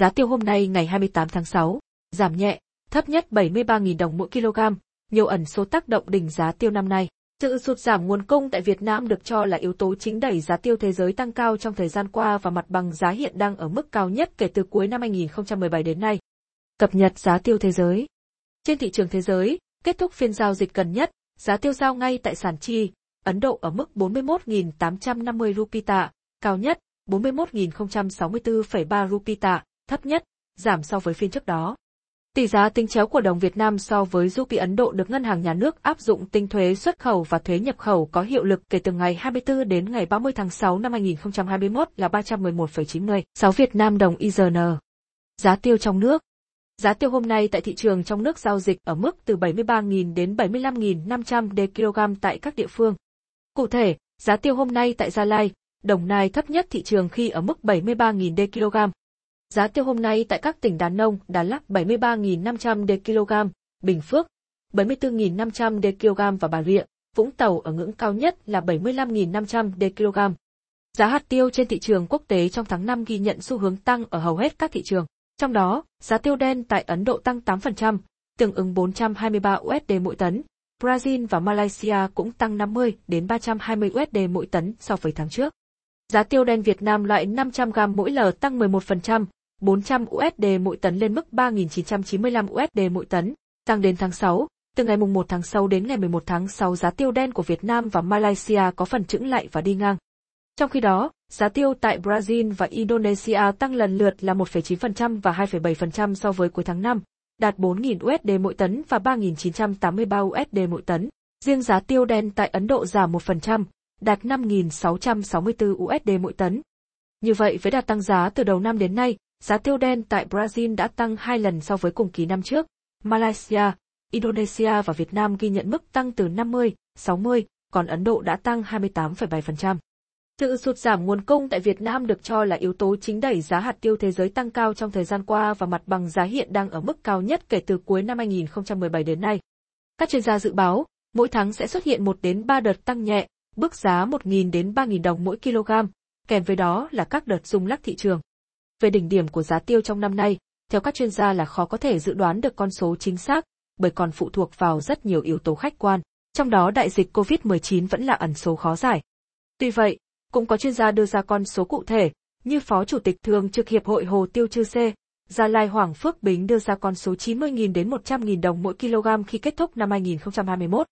Giá tiêu hôm nay ngày 28 tháng 6, giảm nhẹ, thấp nhất 73.000 đồng mỗi kg, nhiều ẩn số tác động đỉnh giá tiêu năm nay. Sự sụt giảm nguồn cung tại Việt Nam được cho là yếu tố chính đẩy giá tiêu thế giới tăng cao trong thời gian qua và mặt bằng giá hiện đang ở mức cao nhất kể từ cuối năm 2017 đến nay. Cập nhật giá tiêu thế giới. Trên thị trường thế giới, kết thúc phiên giao dịch gần nhất, giá tiêu giao ngay tại sản chi, Ấn Độ ở mức 41.850 rupee tạ, cao nhất 41.064,3 rupee tạ, thấp nhất, giảm so với phiên trước đó. Tỷ giá tính chéo của đồng Việt Nam so với rupee Ấn Độ được Ngân hàng Nhà nước áp dụng tính thuế xuất khẩu và thuế nhập khẩu có hiệu lực kể từ ngày 24 đến ngày 30 tháng 6 năm 2021 là 311,90. 6 Việt Nam đồng IZN. Giá tiêu trong nước. Giá tiêu hôm nay tại thị trường trong nước giao dịch ở mức từ 73.000 đến 75.500 kg tại các địa phương. Cụ thể, giá tiêu hôm nay tại Gia Lai, Đồng Nai thấp nhất thị trường khi ở mức 73.000 kg. Giá tiêu hôm nay tại các tỉnh Đà Nông, Đà Lạt 73.500 kg, Bình Phước 74.500 kg và Bà Rịa, Vũng Tàu ở ngưỡng cao nhất là 75.500 kg. Giá hạt tiêu trên thị trường quốc tế trong tháng 5 ghi nhận xu hướng tăng ở hầu hết các thị trường. Trong đó, giá tiêu đen tại Ấn Độ tăng 8%, tương ứng 423 USD mỗi tấn. Brazil và Malaysia cũng tăng 50 đến 320 USD mỗi tấn so với tháng trước. Giá tiêu đen Việt Nam loại 500g mỗi lờ tăng 11%, 400 USD mỗi tấn lên mức 3.995 USD mỗi tấn, tăng đến tháng 6. Từ ngày 1 tháng 6 đến ngày 11 tháng 6 giá tiêu đen của Việt Nam và Malaysia có phần chững lại và đi ngang. Trong khi đó, giá tiêu tại Brazil và Indonesia tăng lần lượt là 1,9% và 2,7% so với cuối tháng 5, đạt 4.000 USD mỗi tấn và 3.983 USD mỗi tấn. Riêng giá tiêu đen tại Ấn Độ giảm 1%, đạt 5.664 USD mỗi tấn. Như vậy với đà tăng giá từ đầu năm đến nay, giá tiêu đen tại Brazil đã tăng hai lần so với cùng kỳ năm trước. Malaysia, Indonesia và Việt Nam ghi nhận mức tăng từ 50, 60, còn Ấn Độ đã tăng 28,7%. Sự sụt giảm nguồn cung tại Việt Nam được cho là yếu tố chính đẩy giá hạt tiêu thế giới tăng cao trong thời gian qua và mặt bằng giá hiện đang ở mức cao nhất kể từ cuối năm 2017 đến nay. Các chuyên gia dự báo, mỗi tháng sẽ xuất hiện 1 đến 3 đợt tăng nhẹ, bước giá 1.000 đến 3.000 đồng mỗi kg, kèm với đó là các đợt rung lắc thị trường. Về đỉnh điểm của giá tiêu trong năm nay, theo các chuyên gia là khó có thể dự đoán được con số chính xác, bởi còn phụ thuộc vào rất nhiều yếu tố khách quan, trong đó đại dịch COVID-19 vẫn là ẩn số khó giải. Tuy vậy, cũng có chuyên gia đưa ra con số cụ thể, như Phó Chủ tịch Thường trực Hiệp hội Hồ Tiêu Chư C, Gia Lai Hoàng Phước Bính đưa ra con số 90.000 đến 100.000 đồng mỗi kg khi kết thúc năm 2021.